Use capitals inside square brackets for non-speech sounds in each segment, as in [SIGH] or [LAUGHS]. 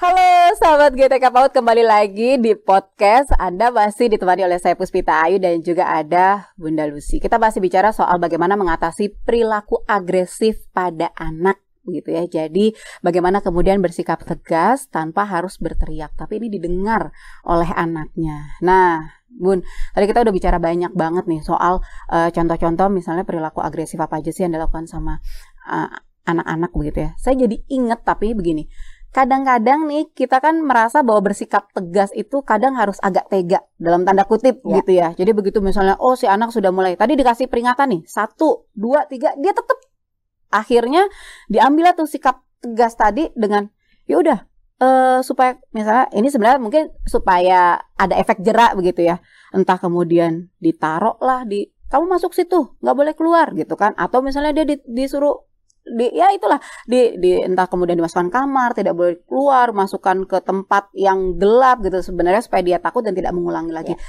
Halo sahabat GTK PAUD kembali lagi di podcast. Anda masih ditemani oleh saya Puspita Ayu dan juga ada Bunda Lucy. Kita masih bicara soal bagaimana mengatasi perilaku agresif pada anak gitu ya. Jadi bagaimana kemudian bersikap tegas tanpa harus berteriak. Tapi ini didengar oleh anaknya. Nah Bun, tadi kita udah bicara banyak banget nih soal uh, contoh-contoh misalnya perilaku agresif apa aja sih yang dilakukan sama uh, anak-anak begitu ya. Saya jadi inget tapi begini kadang-kadang nih kita kan merasa bahwa bersikap tegas itu kadang harus agak tega dalam tanda kutip ya. gitu ya. Jadi begitu misalnya oh si anak sudah mulai tadi dikasih peringatan nih satu dua tiga dia tetap akhirnya diambil tuh sikap tegas tadi dengan ya udah uh, supaya misalnya ini sebenarnya mungkin supaya ada efek jerak begitu ya. Entah kemudian ditaruh lah di kamu masuk situ nggak boleh keluar gitu kan atau misalnya dia disuruh di ya itulah. Di, di entah kemudian dimasukkan kamar tidak boleh keluar masukkan ke tempat yang gelap gitu sebenarnya supaya dia takut dan tidak mengulangi lagi. Ya.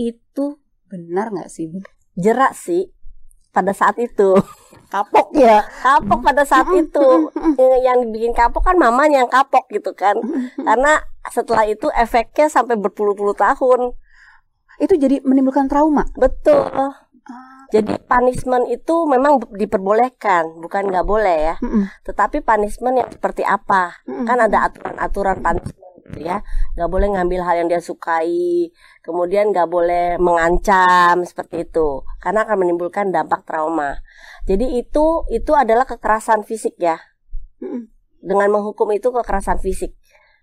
itu benar nggak sih Bu? jerak sih pada saat itu. [LAUGHS] Kapok. Ya kapok pada saat itu. Yang bikin kapok kan mamanya yang kapok gitu kan. Karena setelah itu efeknya sampai berpuluh-puluh tahun. Itu jadi menimbulkan trauma. Betul jadi punishment itu memang diperbolehkan, bukan nggak boleh ya. Mm -mm. Tetapi punishment yang seperti apa? Mm -mm. Kan ada aturan-aturan punishment gitu ya. Nggak boleh ngambil hal yang dia sukai, kemudian nggak boleh mengancam seperti itu, karena akan menimbulkan dampak trauma. Jadi itu itu adalah kekerasan fisik ya. Mm -mm. Dengan menghukum itu kekerasan fisik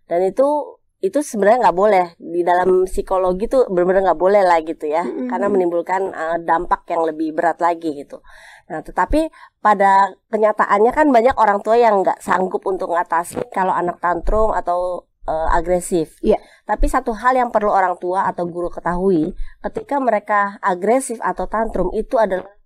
dan itu itu sebenarnya nggak boleh di dalam psikologi tuh benar-benar nggak boleh lah gitu ya mm-hmm. karena menimbulkan uh, dampak yang lebih berat lagi gitu. Nah tetapi pada kenyataannya kan banyak orang tua yang nggak sanggup untuk mengatasi kalau anak tantrum atau uh, agresif. Iya. Tapi satu hal yang perlu orang tua atau guru ketahui ketika mereka agresif atau tantrum itu adalah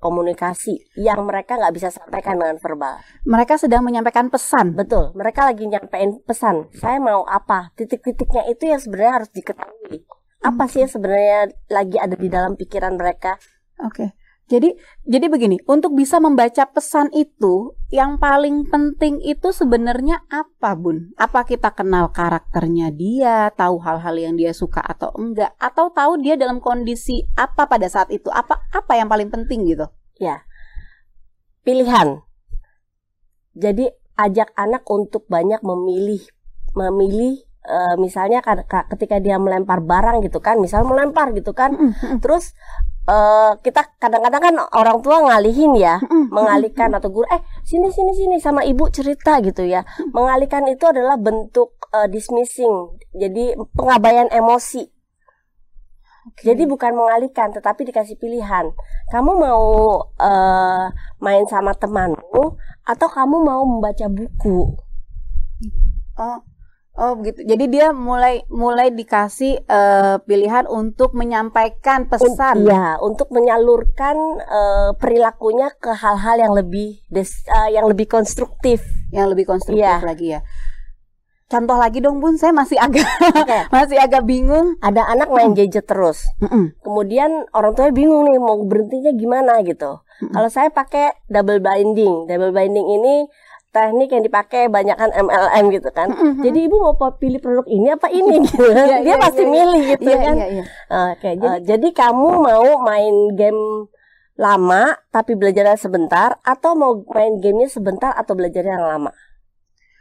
komunikasi yang mereka nggak bisa sampaikan dengan verbal. Mereka sedang menyampaikan pesan. Betul, mereka lagi nyampein pesan. Saya mau apa? Titik-titiknya itu yang sebenarnya harus diketahui. Apa sih yang sebenarnya lagi ada di dalam pikiran mereka? Oke. Okay. Jadi jadi begini, untuk bisa membaca pesan itu yang paling penting itu sebenarnya apa, Bun? Apa kita kenal karakternya dia, tahu hal-hal yang dia suka atau enggak, atau tahu dia dalam kondisi apa pada saat itu? Apa apa yang paling penting gitu? Ya. Pilihan. Jadi ajak anak untuk banyak memilih memilih uh, misalnya ketika dia melempar barang gitu kan, misal melempar gitu kan. Terus uh, kita kadang-kadang kan orang tua ngalihin ya, mengalihkan atau guru eh sini sini sini sama ibu cerita gitu ya. Mengalihkan itu adalah bentuk uh, dismissing. Jadi pengabaian emosi. Okay. Jadi bukan mengalihkan tetapi dikasih pilihan. Kamu mau uh, main sama temanmu atau kamu mau membaca buku? Oh, Oh begitu. Jadi dia mulai mulai dikasih uh, pilihan untuk menyampaikan pesan. Iya, untuk menyalurkan uh, perilakunya ke hal-hal yang lebih des, uh, yang lebih konstruktif, yang lebih konstruktif ya. lagi ya. Contoh lagi dong Bun, saya masih agak okay. [LAUGHS] masih agak bingung. Ada anak main gadget terus. Mm -mm. Kemudian orang tuanya bingung nih mau berhentinya gimana gitu. Mm -mm. Kalau saya pakai double binding. Double binding ini teknik yang dipakai banyak kan MLM gitu kan. Mm-hmm. Jadi ibu mau pilih produk ini apa ini gitu. yeah, Dia yeah, pasti yeah, milih gitu yeah, kan. Yeah, yeah. Oke, okay, jadi, uh, jadi kamu mau main game lama tapi belajarnya sebentar atau mau main gamenya sebentar atau belajarnya yang lama?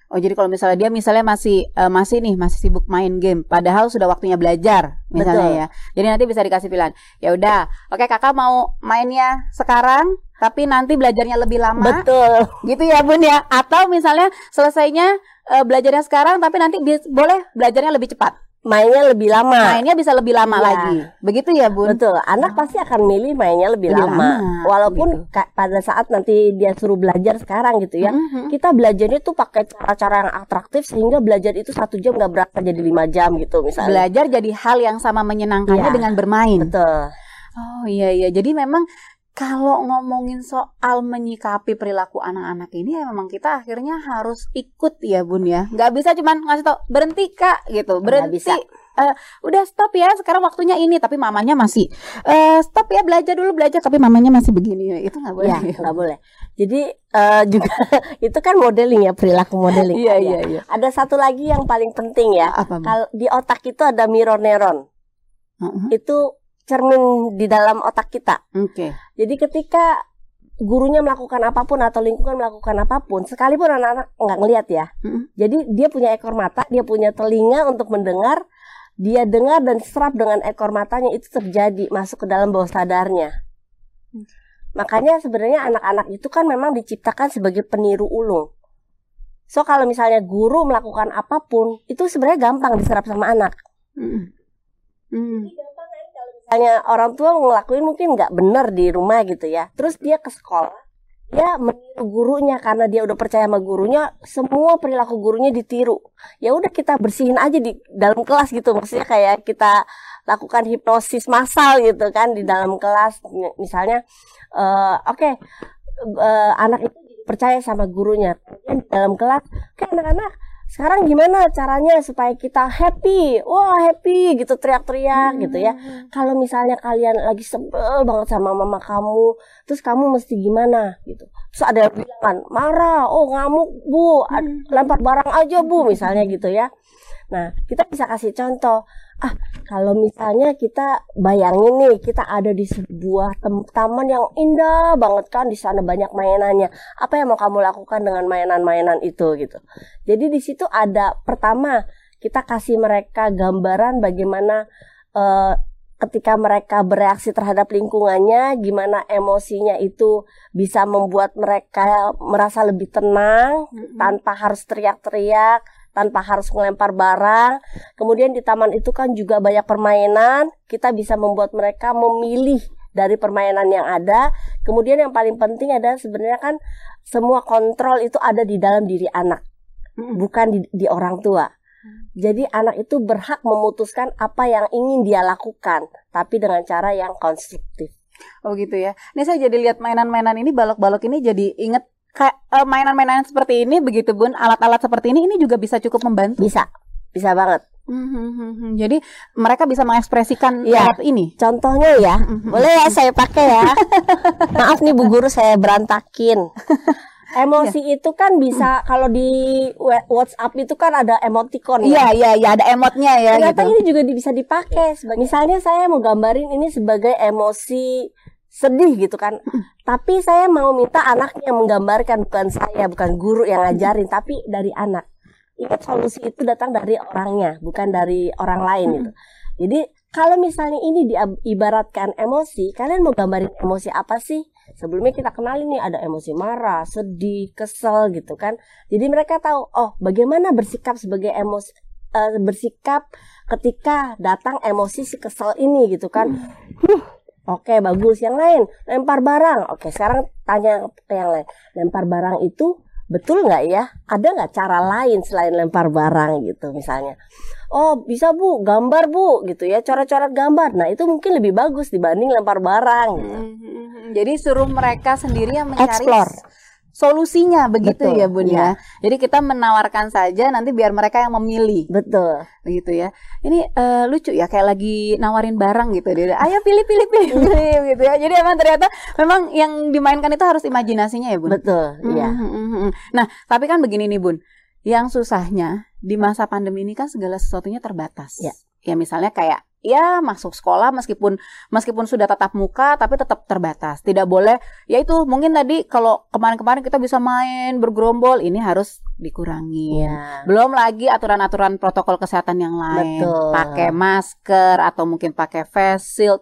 Oh jadi kalau misalnya dia misalnya masih uh, masih nih masih sibuk main game, padahal sudah waktunya belajar misalnya Betul. ya. Jadi nanti bisa dikasih pilihan. Ya udah, oke kakak mau mainnya sekarang, tapi nanti belajarnya lebih lama. Betul. Gitu ya bun ya. Atau misalnya selesainya uh, belajarnya sekarang, tapi nanti boleh belajarnya lebih cepat mainnya lebih lama. Mainnya bisa lebih lama ya. lagi. Begitu ya, Bun? Betul. Anak pasti akan milih mainnya lebih, lebih lama. lama. Walaupun gitu. pada saat nanti dia suruh belajar sekarang gitu ya, mm-hmm. kita belajarnya tuh pakai cara-cara yang atraktif sehingga belajar itu satu jam nggak berapa jadi lima jam gitu misalnya. Belajar jadi hal yang sama menyenangkannya ya. dengan bermain. Betul. Oh iya iya. Jadi memang kalau ngomongin soal menyikapi perilaku anak-anak ini ya memang kita akhirnya harus ikut ya bun ya nggak bisa cuman ngasih tau berhenti kak gitu berhenti bisa. Uh, udah stop ya sekarang waktunya ini tapi mamanya masih uh, stop ya belajar dulu belajar tapi mamanya masih begini itu nggak boleh ya nggak boleh Jadi uh, juga [LAUGHS] itu kan modeling ya perilaku modeling. Iya iya iya. Ada satu lagi yang paling penting ya. Kalau di otak itu ada mirror neuron. Uh-huh. Itu cermin di dalam otak kita. Oke. Okay. Jadi ketika gurunya melakukan apa pun atau lingkungan melakukan apa pun, sekalipun anak-anak nggak ngelihat ya. Uh-huh. Jadi dia punya ekor mata, dia punya telinga untuk mendengar, dia dengar dan serap dengan ekor matanya itu terjadi masuk ke dalam bawah sadarnya. Okay. Makanya sebenarnya anak-anak itu kan memang diciptakan sebagai peniru ulung. So kalau misalnya guru melakukan apa pun itu sebenarnya gampang diserap sama anak. Hmm. Hmm. Misalnya orang tua ngelakuin mungkin nggak benar di rumah gitu ya. Terus dia ke sekolah, dia meniru gurunya karena dia udah percaya sama gurunya, semua perilaku gurunya ditiru. Ya udah kita bersihin aja di dalam kelas gitu. Maksudnya kayak kita lakukan hipnosis massal gitu kan di dalam kelas misalnya uh, oke okay, uh, eh, anak itu percaya sama gurunya kemudian dalam kelas oke anak-anak sekarang gimana caranya supaya kita happy wah happy gitu teriak-teriak hmm. gitu ya hmm. kalau misalnya kalian lagi sebel banget sama mama kamu terus kamu mesti gimana gitu terus ada yang bilang marah oh ngamuk bu hmm. lempar barang aja bu misalnya gitu ya nah kita bisa kasih contoh ah kalau misalnya kita bayangin nih kita ada di sebuah taman yang indah banget kan di sana banyak mainannya apa yang mau kamu lakukan dengan mainan-mainan itu gitu jadi di situ ada pertama kita kasih mereka gambaran bagaimana uh, ketika mereka bereaksi terhadap lingkungannya, gimana emosinya itu bisa membuat mereka merasa lebih tenang mm -hmm. tanpa harus teriak-teriak, tanpa harus melempar barang. Kemudian di taman itu kan juga banyak permainan, kita bisa membuat mereka memilih dari permainan yang ada. Kemudian yang paling penting adalah sebenarnya kan semua kontrol itu ada di dalam diri anak, bukan di, di orang tua. Jadi anak itu berhak memutuskan apa yang ingin dia lakukan, tapi dengan cara yang konstruktif. Oh gitu ya. Ini saya jadi lihat mainan-mainan ini balok-balok ini jadi inget mainan-mainan seperti ini begitu bun alat-alat seperti ini ini juga bisa cukup membantu bisa bisa banget Hmm, Jadi mereka bisa mengekspresikan ya. ini. Contohnya ya, hmm, boleh ya saya pakai ya. [LAUGHS] Maaf nih Bu Guru saya berantakin. [LAUGHS] Emosi ya. itu kan bisa kalau di WhatsApp itu kan ada emoticon ya. Iya, iya, iya ada emotnya ya Ternyata gitu. ini juga bisa dipakai. Misalnya saya mau gambarin ini sebagai emosi sedih gitu kan. tapi saya mau minta anaknya menggambarkan bukan saya, bukan guru yang ngajarin, tapi dari anak. Ingat solusi itu datang dari orangnya, bukan dari orang lain gitu. Jadi kalau misalnya ini diibaratkan emosi, kalian mau gambarin emosi apa sih? Sebelumnya kita kenal ini ada emosi marah, sedih, kesel gitu kan. Jadi mereka tahu, oh bagaimana bersikap sebagai emosi uh, bersikap ketika datang emosi si kesel ini gitu kan. Hmm Oke, bagus. Yang lain, lempar barang. Oke, sekarang tanya ke yang lain. Lempar barang itu betul nggak ya? Ada nggak cara lain selain lempar barang gitu misalnya? Oh, bisa bu, gambar bu, gitu ya, coret-coret gambar. Nah, itu mungkin lebih bagus dibanding lempar barang. Gitu. Hmm, hmm, hmm. Jadi suruh mereka sendiri yang mencari Explore solusinya begitu Betul, ya Bun ya. ya. Jadi kita menawarkan saja nanti biar mereka yang memilih. Betul. Begitu ya. Ini uh, lucu ya kayak lagi nawarin barang gitu dia. Ayo pilih pilih pilih, [LAUGHS] pilih gitu ya. Jadi emang ternyata memang yang dimainkan itu harus imajinasinya ya Bun. Betul, iya. Mm -hmm. Nah, tapi kan begini nih Bun. Yang susahnya di masa pandemi ini kan segala sesuatunya terbatas. Ya. Ya misalnya kayak ya masuk sekolah meskipun meskipun sudah tatap muka tapi tetap terbatas. Tidak boleh ya itu mungkin tadi kalau kemarin-kemarin kita bisa main bergerombol ini harus dikurangi. Ya. Belum lagi aturan-aturan protokol kesehatan yang lain. Betul. Pakai masker atau mungkin pakai face shield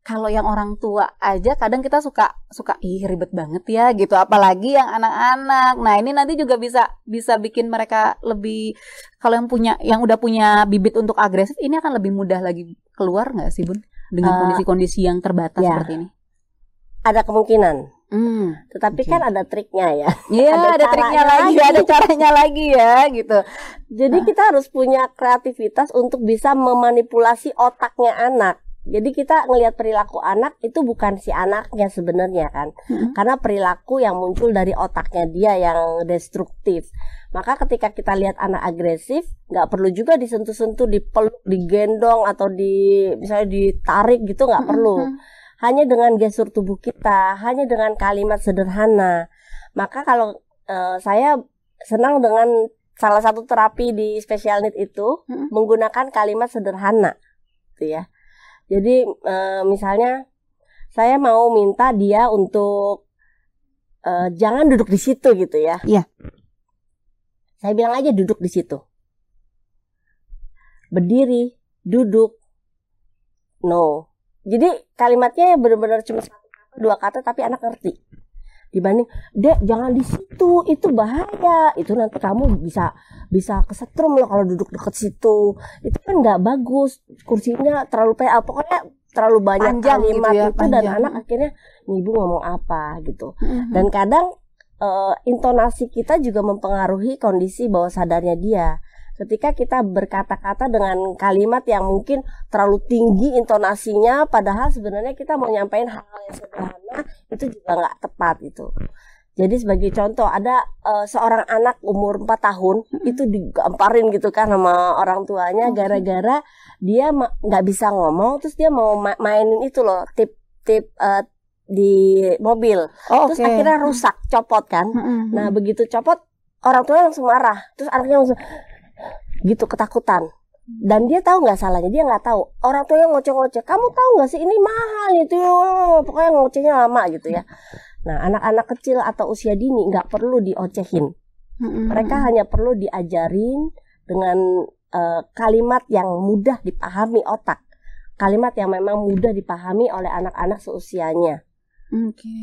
kalau yang orang tua aja kadang kita suka suka ih ribet banget ya gitu apalagi yang anak-anak nah ini nanti juga bisa bisa bikin mereka lebih kalau yang punya yang udah punya bibit untuk agresif ini akan lebih mudah lagi keluar nggak sih bun dengan eh, kondisi-kondisi yang terbatas ya, seperti ini ada kemungkinan Hmm, Tetapi okay. kan ada triknya ya. [LAUGHS] Iya, ada, ada triknya lagi, lagi, ada caranya lagi ya, gitu. Jadi nah. kita harus punya kreativitas untuk bisa memanipulasi otaknya anak. Jadi kita ngelihat perilaku anak itu bukan si anaknya sebenarnya kan, hmm. karena perilaku yang muncul dari otaknya dia yang destruktif. Maka ketika kita lihat anak agresif, nggak perlu juga disentuh-sentuh, dipeluk, digendong atau di misalnya ditarik gitu nggak perlu. Hmm. hanya dengan gestur tubuh kita, hanya dengan kalimat sederhana. Maka kalau uh, saya senang dengan salah satu terapi di special need itu hmm. menggunakan kalimat sederhana, gitu ya. Jadi uh, misalnya saya mau minta dia untuk uh, jangan duduk di situ gitu ya. Iya. Saya bilang aja duduk di situ. Berdiri, duduk. No. Jadi kalimatnya benar-benar cuma satu kata, dua kata tapi anak ngerti. Dibanding, "Dek, jangan di situ, itu bahaya. Itu nanti kamu bisa bisa kesetrum loh kalau duduk deket situ. Itu kan nggak bagus. Kursinya terlalu kayak pokoknya terlalu banyak panjang gitu kalimat gitu ya, itu panjang. dan anak akhirnya ibu ngomong apa gitu. Mm-hmm. Dan kadang uh, intonasi kita juga mempengaruhi kondisi bawah sadarnya dia. Ketika kita berkata-kata dengan kalimat yang mungkin terlalu tinggi intonasinya, padahal sebenarnya kita mau nyampaikan hal-hal yang sederhana, itu juga nggak tepat gitu. Jadi sebagai contoh ada uh, seorang anak umur 4 tahun hmm. itu digamparin gitu kan sama orang tuanya gara-gara dia nggak bisa ngomong terus dia mau ma mainin itu loh tip-tip uh, di mobil. Oh, terus okay. akhirnya rusak, copot kan. Hmm. Nah, begitu copot orang tuanya langsung marah. Terus anaknya langsung gitu ketakutan dan dia tahu nggak salahnya dia nggak tahu orang tuanya ngoceh-ngoceh kamu tahu nggak sih ini mahal itu pokoknya ngocehnya lama gitu ya Nah, anak-anak kecil atau usia dini nggak perlu diocehin. Mereka hanya perlu diajarin dengan uh, kalimat yang mudah dipahami otak. Kalimat yang memang mudah dipahami oleh anak-anak seusianya. Oke. Okay.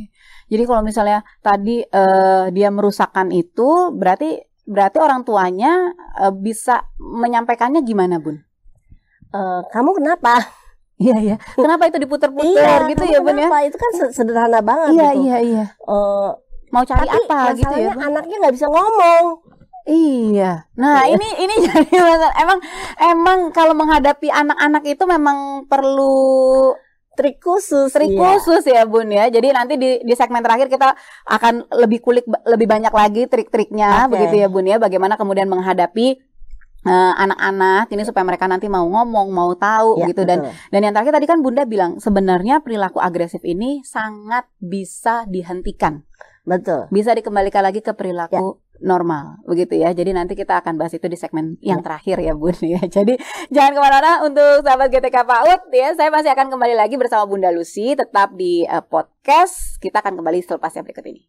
Jadi kalau misalnya tadi uh, dia merusakkan itu, berarti berarti orang tuanya uh, bisa menyampaikannya gimana, Bun? Uh, kamu kenapa? Iya iya. Kenapa itu diputer-puter iya, gitu ya Bun ya? Itu kan sederhana banget iya, gitu. Iya iya uh, Mau cari tapi apa gitu ya? Bun? anaknya nggak bisa ngomong. Iya. Nah, iya. ini ini [LAUGHS] jadi masalah. Emang emang kalau menghadapi anak-anak itu memang perlu trik khusus, trik iya. khusus ya Bun ya. Jadi nanti di di segmen terakhir kita akan lebih kulik lebih banyak lagi trik-triknya okay. begitu ya Bun ya. Bagaimana kemudian menghadapi Eh, anak-anak uh, ini supaya mereka nanti mau ngomong, mau tahu ya, gitu dan betul. dan yang terakhir tadi kan Bunda bilang sebenarnya perilaku agresif ini sangat bisa dihentikan. Betul. Bisa dikembalikan lagi ke perilaku ya. Normal begitu ya. Jadi nanti kita akan bahas itu di segmen yang ya. terakhir ya Bun ya. [LAUGHS] Jadi jangan ke mana-mana untuk sahabat GTK PAUD ya. Saya masih akan kembali lagi bersama Bunda Lucy tetap di uh, podcast. Kita akan kembali selepas yang berikut ini.